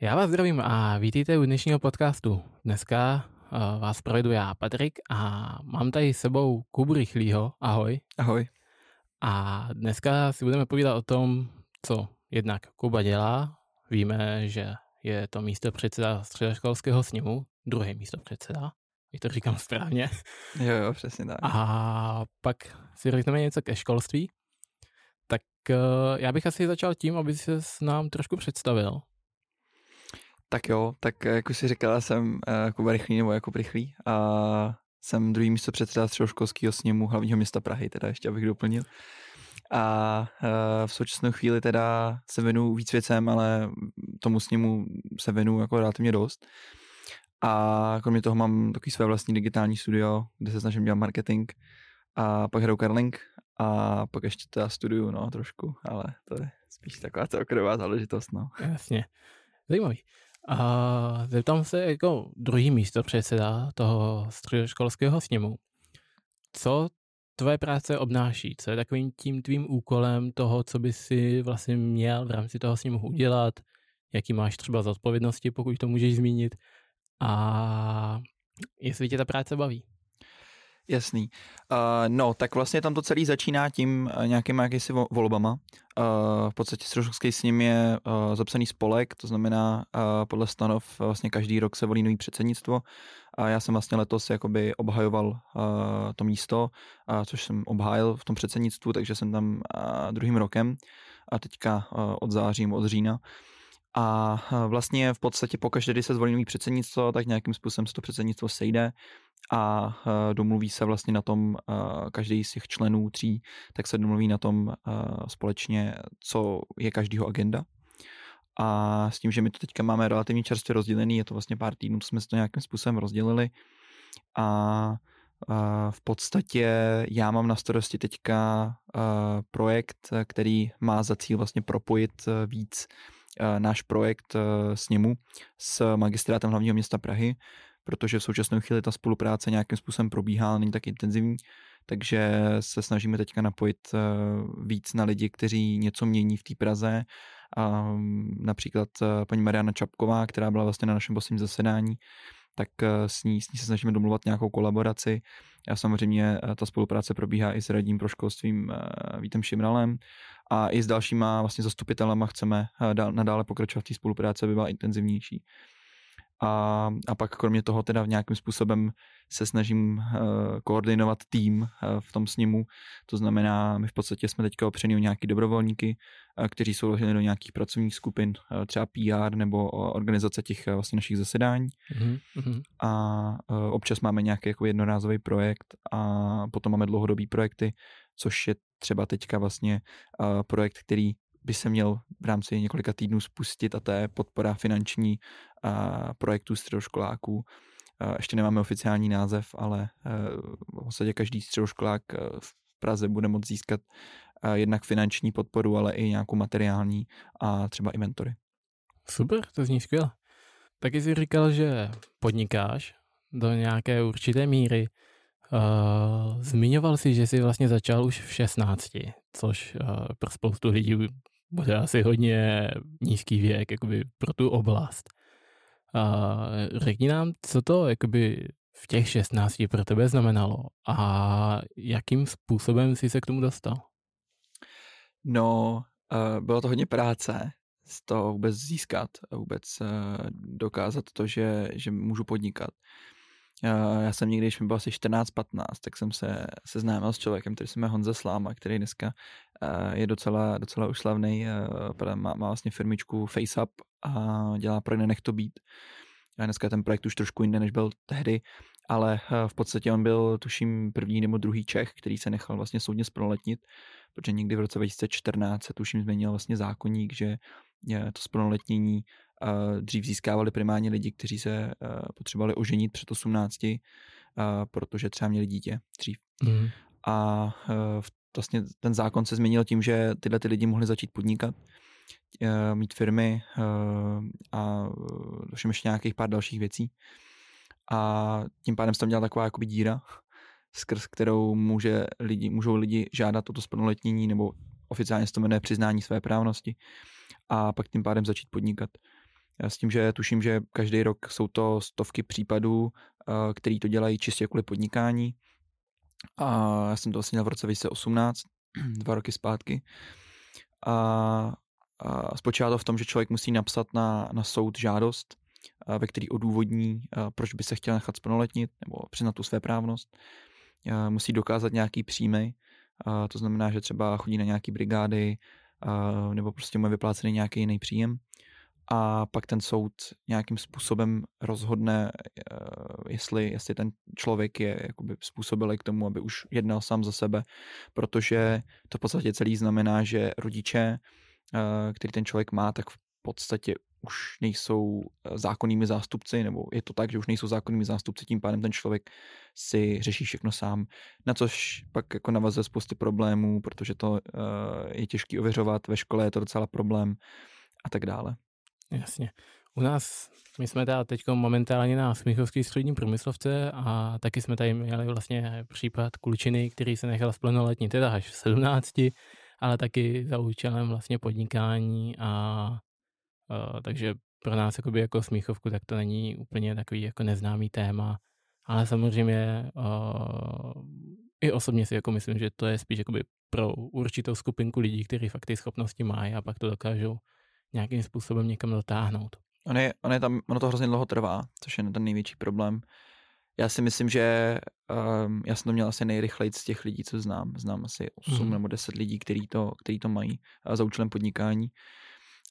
Já vás zdravím a vítejte u dnešního podcastu. Dneska uh, vás provedu já, Patrik, a mám tady s sebou Kubu Rychlýho. Ahoj. Ahoj. A dneska si budeme povídat o tom, co jednak Kuba dělá. Víme, že je to místo předseda středoškolského sněmu, druhý místo předseda, když to říkám správně. Jo, jo, přesně tak. A pak si řekneme něco ke školství. Tak uh, já bych asi začal tím, aby se s nám trošku představil. Tak jo, tak eh, jak už jsi říkala, jsem uh, Kuba Rychlý nebo Jakub Rychlý a jsem druhý místo předseda středoškolského sněmu hlavního města Prahy, teda ještě abych doplnil. A uh, v současné chvíli teda se věnu víc věcem, ale tomu sněmu se věnu jako relativně dost. A kromě toho mám takový své vlastní digitální studio, kde se snažím dělat marketing a pak hraju curling a pak ještě teda studiu, no, trošku, ale to je spíš taková celková záležitost, no. Jasně. Zajímavý. A zeptám se jako druhý místo předseda toho středoškolského sněmu. Co tvoje práce obnáší? Co je takovým tím tvým úkolem toho, co by si vlastně měl v rámci toho sněmu udělat? Jaký máš třeba zodpovědnosti, pokud to můžeš zmínit? A jestli tě ta práce baví? Jasný. Uh, no, tak vlastně tam to celý začíná tím uh, nějakýma jakýsi volbama. Uh, v podstatě Středoškolský s ním je uh, zapsaný spolek, to znamená uh, podle stanov vlastně každý rok se volí nový předsednictvo. A já jsem vlastně letos jakoby obhajoval uh, to místo, uh, což jsem obhájil v tom předsednictvu, takže jsem tam uh, druhým rokem a teďka uh, od září, od října. A vlastně v podstatě pokaždé, když se zvolí nový předsednictvo, tak nějakým způsobem se to předsednictvo sejde a domluví se vlastně na tom, každý z těch členů tří, tak se domluví na tom společně, co je každýho agenda. A s tím, že my to teďka máme relativně čerstvě rozdělený, je to vlastně pár týdnů, jsme se to nějakým způsobem rozdělili a v podstatě já mám na starosti teďka projekt, který má za cíl vlastně propojit víc náš projekt s němu s magistrátem hlavního města Prahy, protože v současné chvíli ta spolupráce nějakým způsobem probíhá, není tak intenzivní, takže se snažíme teďka napojit eh, víc na lidi, kteří něco mění v té Praze. A například eh, paní Mariana Čapková, která byla vlastně na našem posledním zasedání, tak eh, s ní, s ní se snažíme domluvat nějakou kolaboraci. A samozřejmě ta spolupráce probíhá i s radním pro školstvím Vítem Šimralem a i s dalšíma vlastně zastupitelema chceme nadále pokračovat v té spolupráce, aby byla intenzivnější. A, a pak kromě toho teda v nějakým způsobem se snažím uh, koordinovat tým uh, v tom sněmu. To znamená, my v podstatě jsme teďka opřeni o nějaký dobrovolníky, uh, kteří jsou vloženi do nějakých pracovních skupin, uh, třeba PR nebo organizace těch uh, vlastně našich zasedání. Mm-hmm. A uh, občas máme nějaký jako jednorázový projekt a potom máme dlouhodobý projekty, což je třeba teďka vlastně uh, projekt, který by se měl v rámci několika týdnů spustit a to je podpora finanční projektů středoškoláků. Ještě nemáme oficiální název, ale e, v podstatě každý středoškolák e, v Praze bude moct získat e, jednak finanční podporu, ale i nějakou materiální a třeba i mentory. Super, to zní skvěle. Taky jsi říkal, že podnikáš do nějaké určité míry. Zmiňoval si, že jsi vlastně začal už v 16, což pro spoustu lidí bude asi hodně nízký věk jakoby pro tu oblast. A řekni nám, co to jakoby v těch 16 pro tebe znamenalo a jakým způsobem jsi se k tomu dostal? No, uh, bylo to hodně práce z toho vůbec získat, vůbec uh, dokázat to, že, že můžu podnikat. Já jsem někdy, když mi bylo asi 14-15, tak jsem se seznámil s člověkem, který se jmenuje Honza Sláma, který dneska je docela, docela už slavný, má, má vlastně firmičku FaceUp a dělá pro Nech to být. A dneska je ten projekt už trošku jinde, než byl tehdy, ale v podstatě on byl, tuším, první nebo druhý Čech, který se nechal vlastně soudně splnoletnit, protože někdy v roce 2014 se tuším změnil vlastně zákonník, že to splnoletnění dřív získávali primárně lidi, kteří se potřebovali oženit před 18, protože třeba měli dítě dřív. Mm. A v vlastně ten zákon se změnil tím, že tyhle ty lidi mohli začít podnikat, eh, mít firmy eh, a všem ještě nějakých pár dalších věcí. A tím pádem se tam dělala taková jakoby díra, skrz kterou může lidi, můžou lidi žádat o to splnoletnění nebo oficiálně se to jmenuje přiznání své právnosti a pak tím pádem začít podnikat. S tím, že tuším, že každý rok jsou to stovky případů, který to dělají čistě kvůli podnikání. A já jsem to vlastně měl v roce 2018, dva roky zpátky. A, a spočívá to v tom, že člověk musí napsat na, na soud žádost, ve který odůvodní, proč by se chtěl nechat splnoletnit nebo přiznat tu své právnost. Musí dokázat nějaký příjmy, to znamená, že třeba chodí na nějaký brigády nebo prostě mu je vyplácený nějaký jiný příjem a pak ten soud nějakým způsobem rozhodne, eh, jestli, jestli ten člověk je jakoby způsobilý k tomu, aby už jednal sám za sebe, protože to v podstatě celý znamená, že rodiče, eh, který ten člověk má, tak v podstatě už nejsou eh, zákonnými zástupci, nebo je to tak, že už nejsou zákonnými zástupci, tím pádem ten člověk si řeší všechno sám, na což pak jako navazuje spousty problémů, protože to je těžký ověřovat, ve škole je to docela problém a tak dále. Jasně. U nás, my jsme tady teď momentálně na Smíchovský střední průmyslovce a taky jsme tady měli vlastně případ Kulčiny, který se nechal splnoletnit teda až v 17, ale taky za účelem vlastně podnikání a, a takže pro nás jakoby jako Smíchovku tak to není úplně takový jako neznámý téma, ale samozřejmě uh, i osobně si jako myslím, že to je spíš jakoby pro určitou skupinku lidí, kteří fakt ty schopnosti mají a pak to dokážou nějakým způsobem někam dotáhnout. Ono, je, ono, je tam, ono to hrozně dlouho trvá, což je ten největší problém. Já si myslím, že um, já jsem to měl asi nejrychleji z těch lidí, co znám. Znám asi 8 mm. nebo 10 lidí, který to, který to mají uh, za účelem podnikání.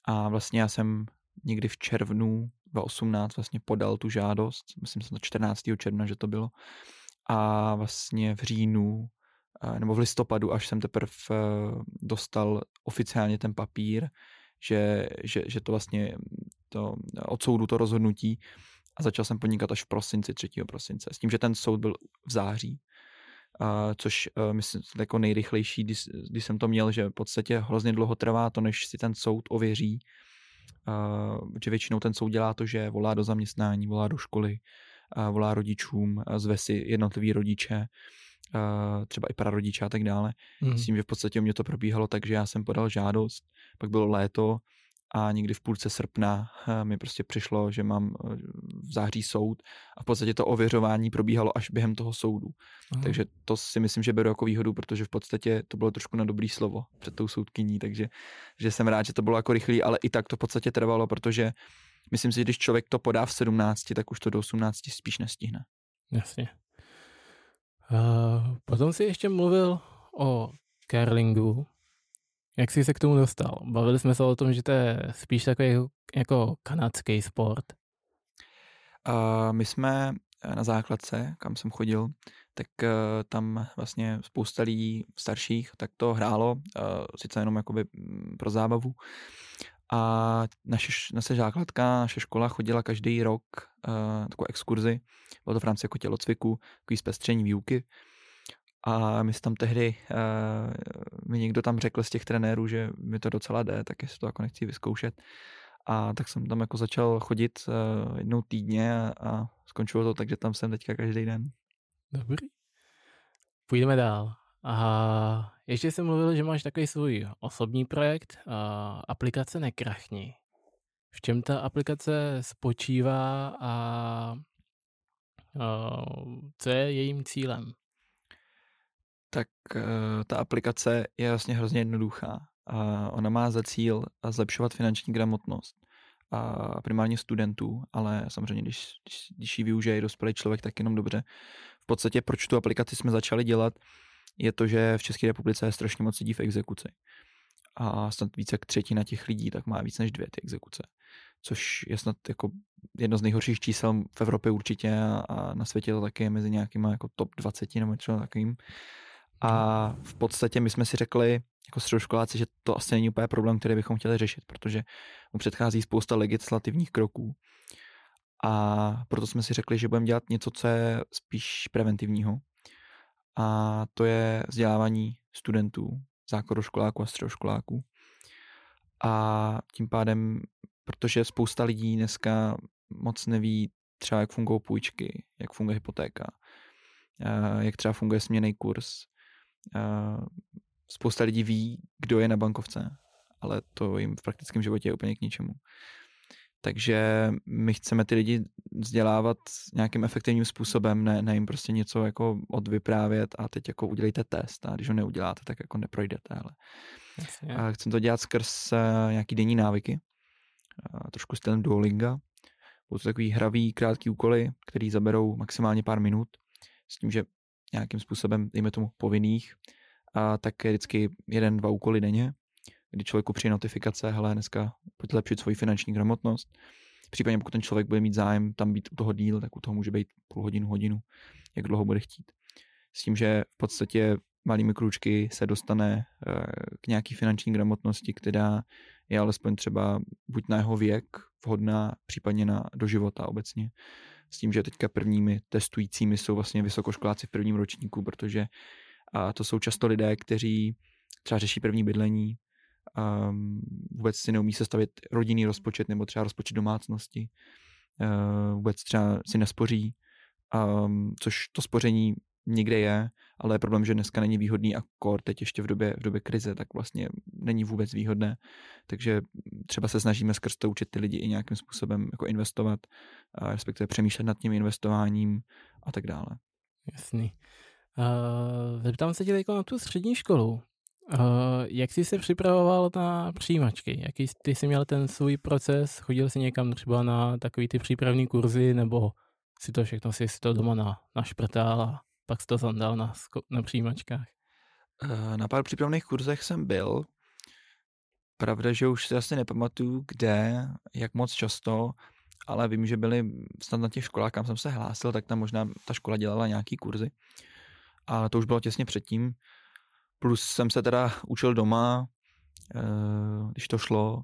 A vlastně já jsem někdy v červnu 2018 vlastně podal tu žádost, myslím že to 14. června, že to bylo. A vlastně v říjnu uh, nebo v listopadu, až jsem teprve uh, dostal oficiálně ten papír, že, že, že to vlastně to, od soudu to rozhodnutí a začal jsem podnikat až v prosinci, 3. prosince, s tím, že ten soud byl v září, a, což uh, myslím jako nejrychlejší, když, když jsem to měl, že v podstatě hrozně dlouho trvá to, než si ten soud ověří, uh, že většinou ten soud dělá to, že volá do zaměstnání, volá do školy, uh, volá rodičům, zve si jednotlivý rodiče, třeba i prarodiče a tak dále. Mm. Myslím, že v podstatě u mě to probíhalo tak, že já jsem podal žádost, pak bylo léto a někdy v půlce srpna uh, mi prostě přišlo, že mám uh, v září soud a v podstatě to ověřování probíhalo až během toho soudu. Aha. Takže to si myslím, že beru jako výhodu, protože v podstatě to bylo trošku na dobrý slovo před tou soudkyní, takže že jsem rád, že to bylo jako rychlý, ale i tak to v podstatě trvalo, protože myslím si, že když člověk to podá v 17, tak už to do 18 spíš nestihne. Jasně. Potom si ještě mluvil o curlingu. Jak jsi se k tomu dostal? Bavili jsme se o tom, že to je spíš takový jako kanadský sport. Uh, my jsme na základce, kam jsem chodil, tak uh, tam vlastně spousta lidí starších tak to hrálo, uh, sice jenom jakoby mm, pro zábavu, a naše, naše základka, naše škola chodila každý rok uh, takovou exkurzi, bylo to v rámci jako tělocviku, takový zpestření výuky. A my tam tehdy, uh, mi někdo tam řekl z těch trenérů, že mi to docela jde, tak jestli to jako nechci vyzkoušet. A tak jsem tam jako začal chodit uh, jednou týdně a, a skončilo to tak, že tam jsem teďka každý den. Dobrý. Půjdeme dál. A ještě jsem mluvil, že máš takový svůj osobní projekt, a aplikace Nekrachni. V čem ta aplikace spočívá a, a co je jejím cílem? Tak e, ta aplikace je vlastně hrozně jednoduchá. A ona má za cíl zlepšovat finanční gramotnost a primárně studentů, ale samozřejmě, když, když, když ji využije dospělý člověk, tak jenom dobře. V podstatě, proč tu aplikaci jsme začali dělat, je to, že v České republice je strašně moc lidí v exekuci. A snad více jak třetina těch lidí tak má víc než dvě ty exekuce. Což je snad jako jedno z nejhorších čísel v Evropě určitě a na světě to taky je mezi nějakýma jako top 20 nebo něco takovým. A v podstatě my jsme si řekli, jako středoškoláci, že to asi není úplně problém, který bychom chtěli řešit, protože mu předchází spousta legislativních kroků. A proto jsme si řekli, že budeme dělat něco, co je spíš preventivního a to je vzdělávání studentů, základoškoláků a středoškoláků. A tím pádem, protože spousta lidí dneska moc neví třeba, jak fungují půjčky, jak funguje hypotéka, jak třeba funguje směný kurz. Spousta lidí ví, kdo je na bankovce, ale to jim v praktickém životě je úplně k ničemu. Takže my chceme ty lidi vzdělávat nějakým efektivním způsobem, ne, ne jim prostě něco jako odvyprávět a teď jako udělejte test a když ho neuděláte, tak jako neprojdete. Ale a chcem to dělat skrz uh, nějaký denní návyky, uh, trošku stylem Duolinga. Budou to takový hravý, krátký úkoly, který zaberou maximálně pár minut, s tím, že nějakým způsobem, dejme tomu povinných, a tak je vždycky jeden, dva úkoly denně, kdy člověku přijde notifikace, hele, dneska pojď lepšit svoji finanční gramotnost. Případně pokud ten člověk bude mít zájem tam být u toho díl, tak u toho může být půl hodinu, hodinu, jak dlouho bude chtít. S tím, že v podstatě malými kručky se dostane eh, k nějaký finanční gramotnosti, která je alespoň třeba buď na jeho věk vhodná, případně na do života obecně. S tím, že teďka prvními testujícími jsou vlastně vysokoškoláci v prvním ročníku, protože a to jsou často lidé, kteří třeba řeší první bydlení, um, vůbec si neumí sestavit rodinný rozpočet nebo třeba rozpočet domácnosti, uh, vůbec třeba si nespoří, um, což to spoření někde je, ale je problém, že dneska není výhodný a kor teď ještě v době, v době krize, tak vlastně není vůbec výhodné. Takže třeba se snažíme skrz to učit ty lidi i nějakým způsobem jako investovat, a respektive přemýšlet nad tím investováním a tak dále. Jasný. Uh, zeptám se tě na tu střední školu. Uh, jak jsi se připravoval na přijímačky? Jaký ty jsi měl ten svůj proces? Chodil jsi někam třeba na takový ty přípravní kurzy, nebo si to všechno si to doma na, našprtal a pak jsi to zandal na, na přijímačkách? Uh, na pár přípravných kurzech jsem byl. Pravda, že už si asi nepamatuju, kde, jak moc často, ale vím, že byly snad na těch školách, kam jsem se hlásil, tak tam možná ta škola dělala nějaký kurzy. A to už bylo těsně předtím. Plus jsem se teda učil doma, eh, když to šlo.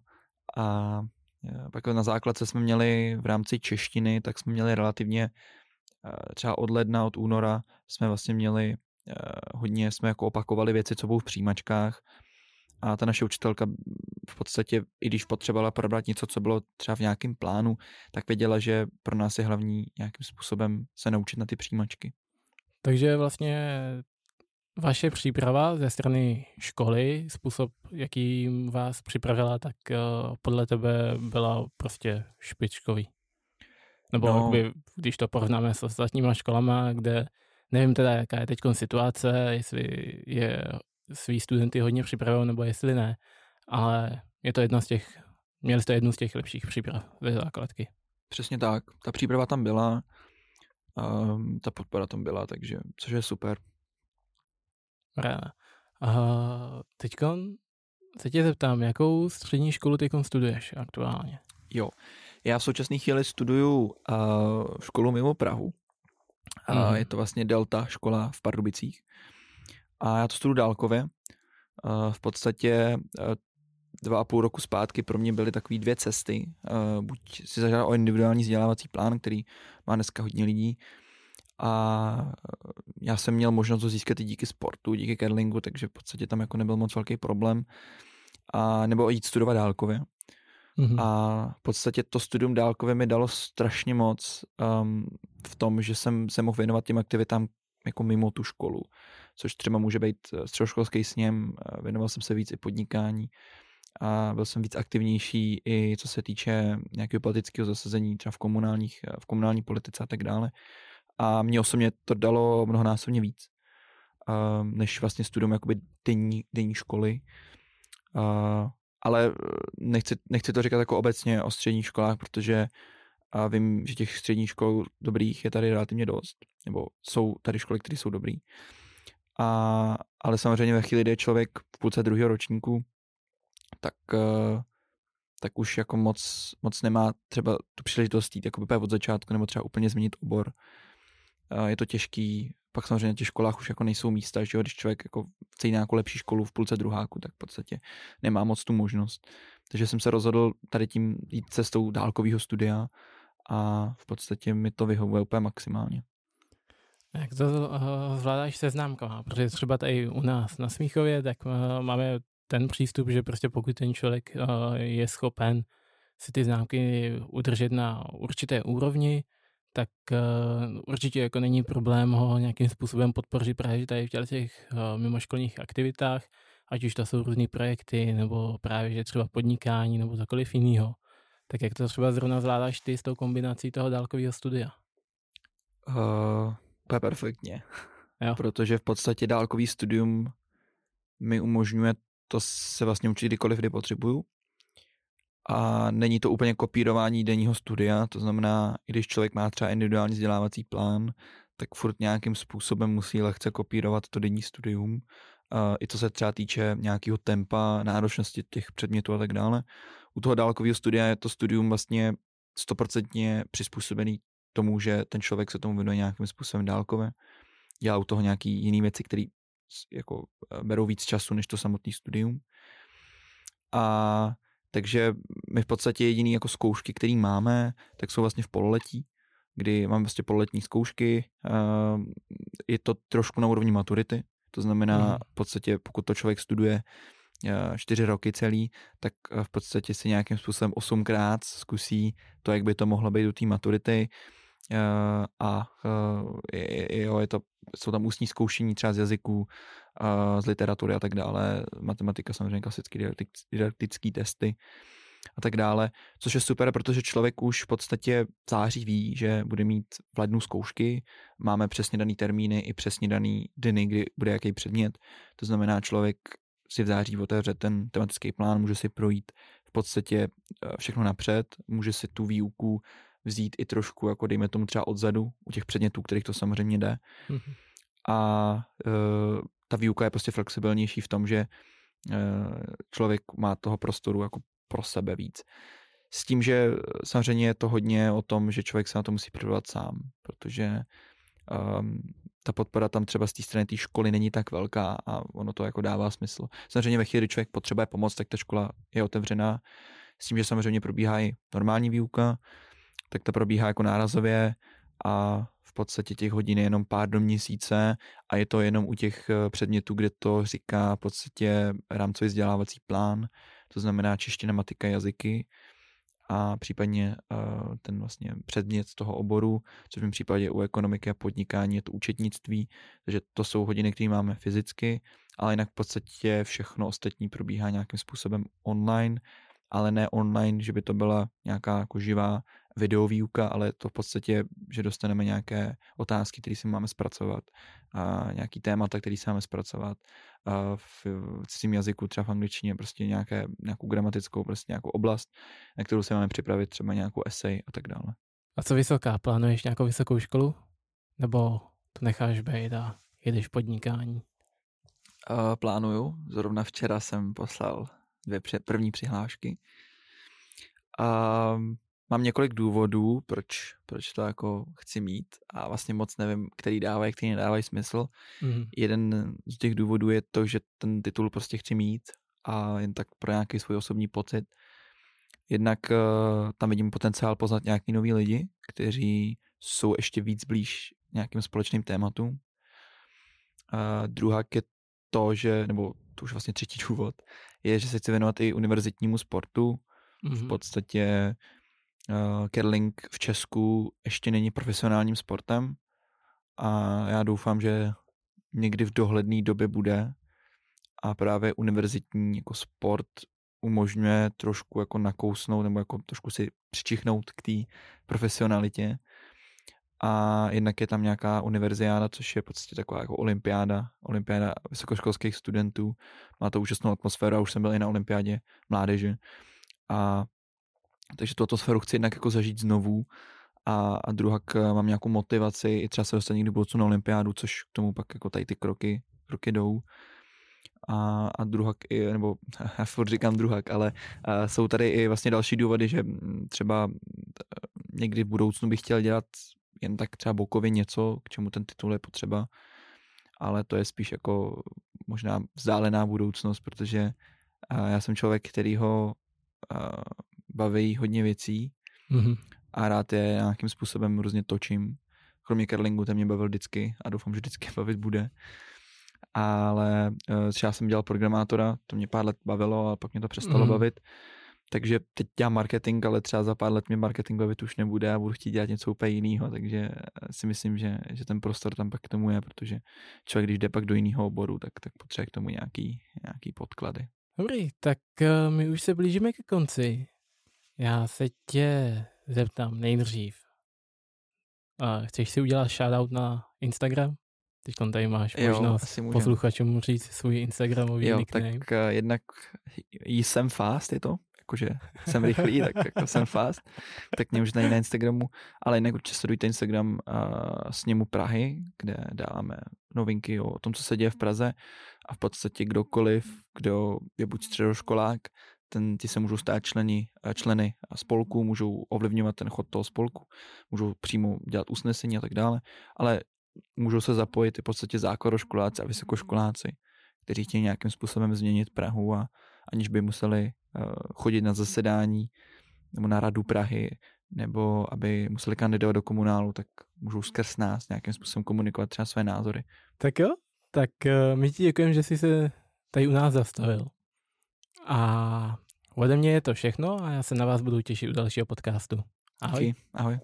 A eh, pak na základce jsme měli v rámci češtiny, tak jsme měli relativně eh, třeba od ledna, od února jsme vlastně měli hodně, jsme jako opakovali věci, co budou v přijímačkách a ta naše učitelka v podstatě, i když potřebovala probrat něco, co bylo třeba v nějakém plánu, tak věděla, že pro nás je hlavní nějakým způsobem se naučit na ty přijímačky. Takže vlastně vaše příprava ze strany školy, způsob, jaký vás připravila, tak uh, podle tebe byla prostě špičkový. Nebo no. jakby, když to porovnáme s ostatníma školama, kde nevím teda, jaká je teď situace, jestli je svý studenty hodně připravují, nebo jestli ne, ale je to jedna z těch, měli jste jednu z těch lepších příprav ze základky. Přesně tak, ta příprava tam byla, um, ta podpora tam byla, takže, což je super. A teď se tě zeptám, jakou střední školu ty studuješ aktuálně? Jo, já v současné chvíli studuju uh, školu mimo Prahu. Uh, mm. Je to vlastně Delta škola v Pardubicích. A já to studuju dálkově. Uh, v podstatě uh, dva a půl roku zpátky pro mě byly takové dvě cesty. Uh, buď si zažádal o individuální vzdělávací plán, který má dneska hodně lidí, a já jsem měl možnost to získat i díky sportu, díky curlingu, takže v podstatě tam jako nebyl moc velký problém. A, nebo jít studovat dálkově. Mm-hmm. A v podstatě to studium dálkově mi dalo strašně moc um, v tom, že jsem se mohl věnovat těm aktivitám jako mimo tu školu, což třeba může být eh, středoškolský sněm, eh, věnoval jsem se víc i podnikání a byl jsem víc aktivnější i co se týče nějakého politického zasazení třeba v, komunálních, eh, v komunální politice a tak dále a mě osobně to dalo mnohonásobně víc, uh, než vlastně studium jakoby denní, denní školy. Uh, ale eh, nechci, nechci to říkat jako obecně o středních školách, protože vím, že těch středních škol dobrých je tady relativně dost, nebo jsou tady školy, které jsou dobrý. A, ale samozřejmě ve chvíli, kdy je člověk v půlce druhého ročníku, tak, uh, tak už jako moc, moc nemá třeba tu příležitost jít jako od začátku, nebo třeba úplně změnit obor je to těžký, pak samozřejmě na těch školách už jako nejsou místa, že jo, když člověk jako chce jít nějakou lepší školu v půlce druháku, tak v podstatě nemá moc tu možnost. Takže jsem se rozhodl tady tím jít cestou dálkového studia a v podstatě mi to vyhovuje úplně maximálně. Jak to uh, zvládáš se známkama? Protože třeba tady u nás na Smíchově, tak uh, máme ten přístup, že prostě pokud ten člověk uh, je schopen si ty známky udržet na určité úrovni, tak uh, určitě jako není problém ho nějakým způsobem podpořit právě tady v těch uh, mimoškolních aktivitách, ať už to jsou různé projekty, nebo právě že třeba podnikání, nebo cokoliv jiného. Tak jak to třeba zrovna zvládáš ty s tou kombinací toho dálkového studia? Uh, to je perfektně. Jo. Protože v podstatě dálkový studium mi umožňuje to se vlastně učit kdykoliv, kdy potřebuju. A není to úplně kopírování denního studia, to znamená, i když člověk má třeba individuální vzdělávací plán, tak furt nějakým způsobem musí lehce kopírovat to denní studium. I co se třeba týče nějakého tempa, náročnosti těch předmětů a tak dále. U toho dálkového studia je to studium vlastně stoprocentně přizpůsobený tomu, že ten člověk se tomu věnuje nějakým způsobem dálkově. Dělá u toho nějaký jiný věci, které jako eh, berou víc času než to samotné studium. A takže my v podstatě jediný jako zkoušky, které máme, tak jsou vlastně v pololetí, kdy máme vlastně pololetní zkoušky. Eh, je to trošku na úrovni maturity, to znamená mm. v podstatě, pokud to člověk studuje eh, čtyři roky celý, tak v podstatě si nějakým způsobem osmkrát zkusí to, jak by to mohlo být do té maturity Eh, a eh, jo, je to, jsou tam ústní zkoušení třeba z jazyků, z literatury a tak dále, matematika samozřejmě klasický didaktický testy a tak dále, což je super, protože člověk už v podstatě v září ví, že bude mít v lednu zkoušky, máme přesně daný termíny i přesně daný dny, kdy bude jaký předmět, to znamená člověk si v září otevře ten tematický plán, může si projít v podstatě eh, všechno napřed, může si tu výuku vzít i trošku, jako dejme tomu třeba odzadu, u těch předmětů, kterých to samozřejmě jde. Mm-hmm. A e, ta výuka je prostě flexibilnější v tom, že e, člověk má toho prostoru jako pro sebe víc. S tím, že samozřejmě je to hodně o tom, že člověk se na to musí připravovat sám, protože um, ta podpora tam třeba z té strany té školy není tak velká a ono to jako dává smysl. Samozřejmě ve chvíli, kdy člověk potřebuje pomoc, tak ta škola je otevřená, s tím, že samozřejmě probíhá i normální výuka, tak to probíhá jako nárazově a v podstatě těch hodin je jenom pár do měsíce a je to jenom u těch eh, předmětů, kde to říká v podstatě rámcový vzdělávací plán, to znamená čeština, matika, jazyky a případně uh, ten vlastně předmět z toho oboru, což v případě u ekonomiky a podnikání je to účetnictví, takže to jsou hodiny, které máme fyzicky, ale jinak v podstatě všechno ostatní probíhá nějakým způsobem online, ale ne online, že by to byla nějaká jako živá videovýuka, ale to v podstatě, že dostaneme nějaké otázky, které si máme zpracovat, a nějaký témata, který si máme zpracovat a v cizím jazyku, třeba v angličtině, prostě nějaké, nějakou gramatickou, prostě nějakou oblast, na kterou se máme připravit, třeba nějakou esej a tak dále. A co vysoká? Plánuješ nějakou vysokou školu? Nebo to necháš být a jedeš podnikání? Uh, plánuju. Zrovna včera jsem poslal dvě první přihlášky. Um, mám několik důvodů, proč, proč to jako chci mít a vlastně moc nevím, který dávají, který nedávají smysl. Mm. Jeden z těch důvodů je to, že ten titul prostě chci mít a jen tak pro nějaký svůj osobní pocit. Jednak uh, tam vidím potenciál poznat nějaký nový lidi, kteří jsou ještě víc blíž nějakým společným tématům. Uh, druhá je to, že, nebo to už vlastně třetí důvod, je, že se chci věnovat i univerzitnímu sportu. Mm-hmm. V mhm. podstatě uh, curling v Česku ještě není profesionálním sportem a já doufám, že někdy v dohledné době bude a právě univerzitní jako sport umožňuje trošku jako nakousnout nebo jako trošku si přičichnout k té profesionalitě. A jednak je tam nějaká univerziáda, což je v podstatě taková jako olympiáda, olympiáda vysokoškolských studentů. Má to úžasnou atmosféru a už jsem byl i na olympiádě mládeže. A takže tuto sféru chci jednak jako zažít znovu a, a druhá mám nějakou motivaci i třeba se dostat někdy v budoucnu na olympiádu, což k tomu pak jako tady ty kroky, kroky jdou. A, a druhak, i, nebo já furt říkám druhak, ale a jsou tady i vlastně další důvody, že třeba někdy v budoucnu bych chtěl dělat jen tak třeba bokově něco, k čemu ten titul je potřeba, ale to je spíš jako možná vzdálená budoucnost, protože já jsem člověk, který ho baví hodně věcí mm-hmm. a rád je nějakým způsobem různě točím. Kromě curlingu, ten mě bavil vždycky a doufám, že vždycky bavit bude. Ale eh, třeba jsem dělal programátora, to mě pár let bavilo a pak mě to přestalo mm-hmm. bavit. Takže teď dělám marketing, ale třeba za pár let mě marketing bavit už nebude a budu chtít dělat něco úplně jiného, takže eh, si myslím, že, že ten prostor tam pak k tomu je, protože člověk, když jde pak do jiného oboru, tak, tak potřebuje k tomu nějaký, nějaký podklady. Dobrý, tak uh, my už se blížíme ke konci. Já se tě zeptám nejdřív. Uh, chceš si udělat shoutout na Instagram? Teď tady máš Jo, možnost posluchačům říct svůj Instagramový Jo, nickname. tak uh, jednak jsem fast je to, jakože jsem rychlý, tak jako jsem fast, tak mě už najít na Instagramu, ale jinak určitě sledujte Instagram uh, sněmu Prahy, kde dáváme novinky o tom, co se děje v Praze a v podstatě kdokoliv, kdo je buď středoškolák, ten, ti se můžou stát členi, eh, členy spolku, můžou ovlivňovat ten chod toho spolku, můžou přímo dělat usnesení a tak dále, ale můžou se zapojit i v podstatě základoškoláci a vysokoškoláci, kteří chtějí nějakým způsobem změnit Prahu a aniž by museli uh, chodit na zasedání nebo na radu Prahy, nebo aby museli kandidovat do komunálu, tak můžou skrz nás nějakým způsobem komunikovat třeba své názory. Tak jo, tak uh, my ti děkujeme, že jsi se tady u nás zastavil. A ode mě je to všechno a já se na vás budu těšit u dalšího podcastu. Ahoj. Díky, ahoj.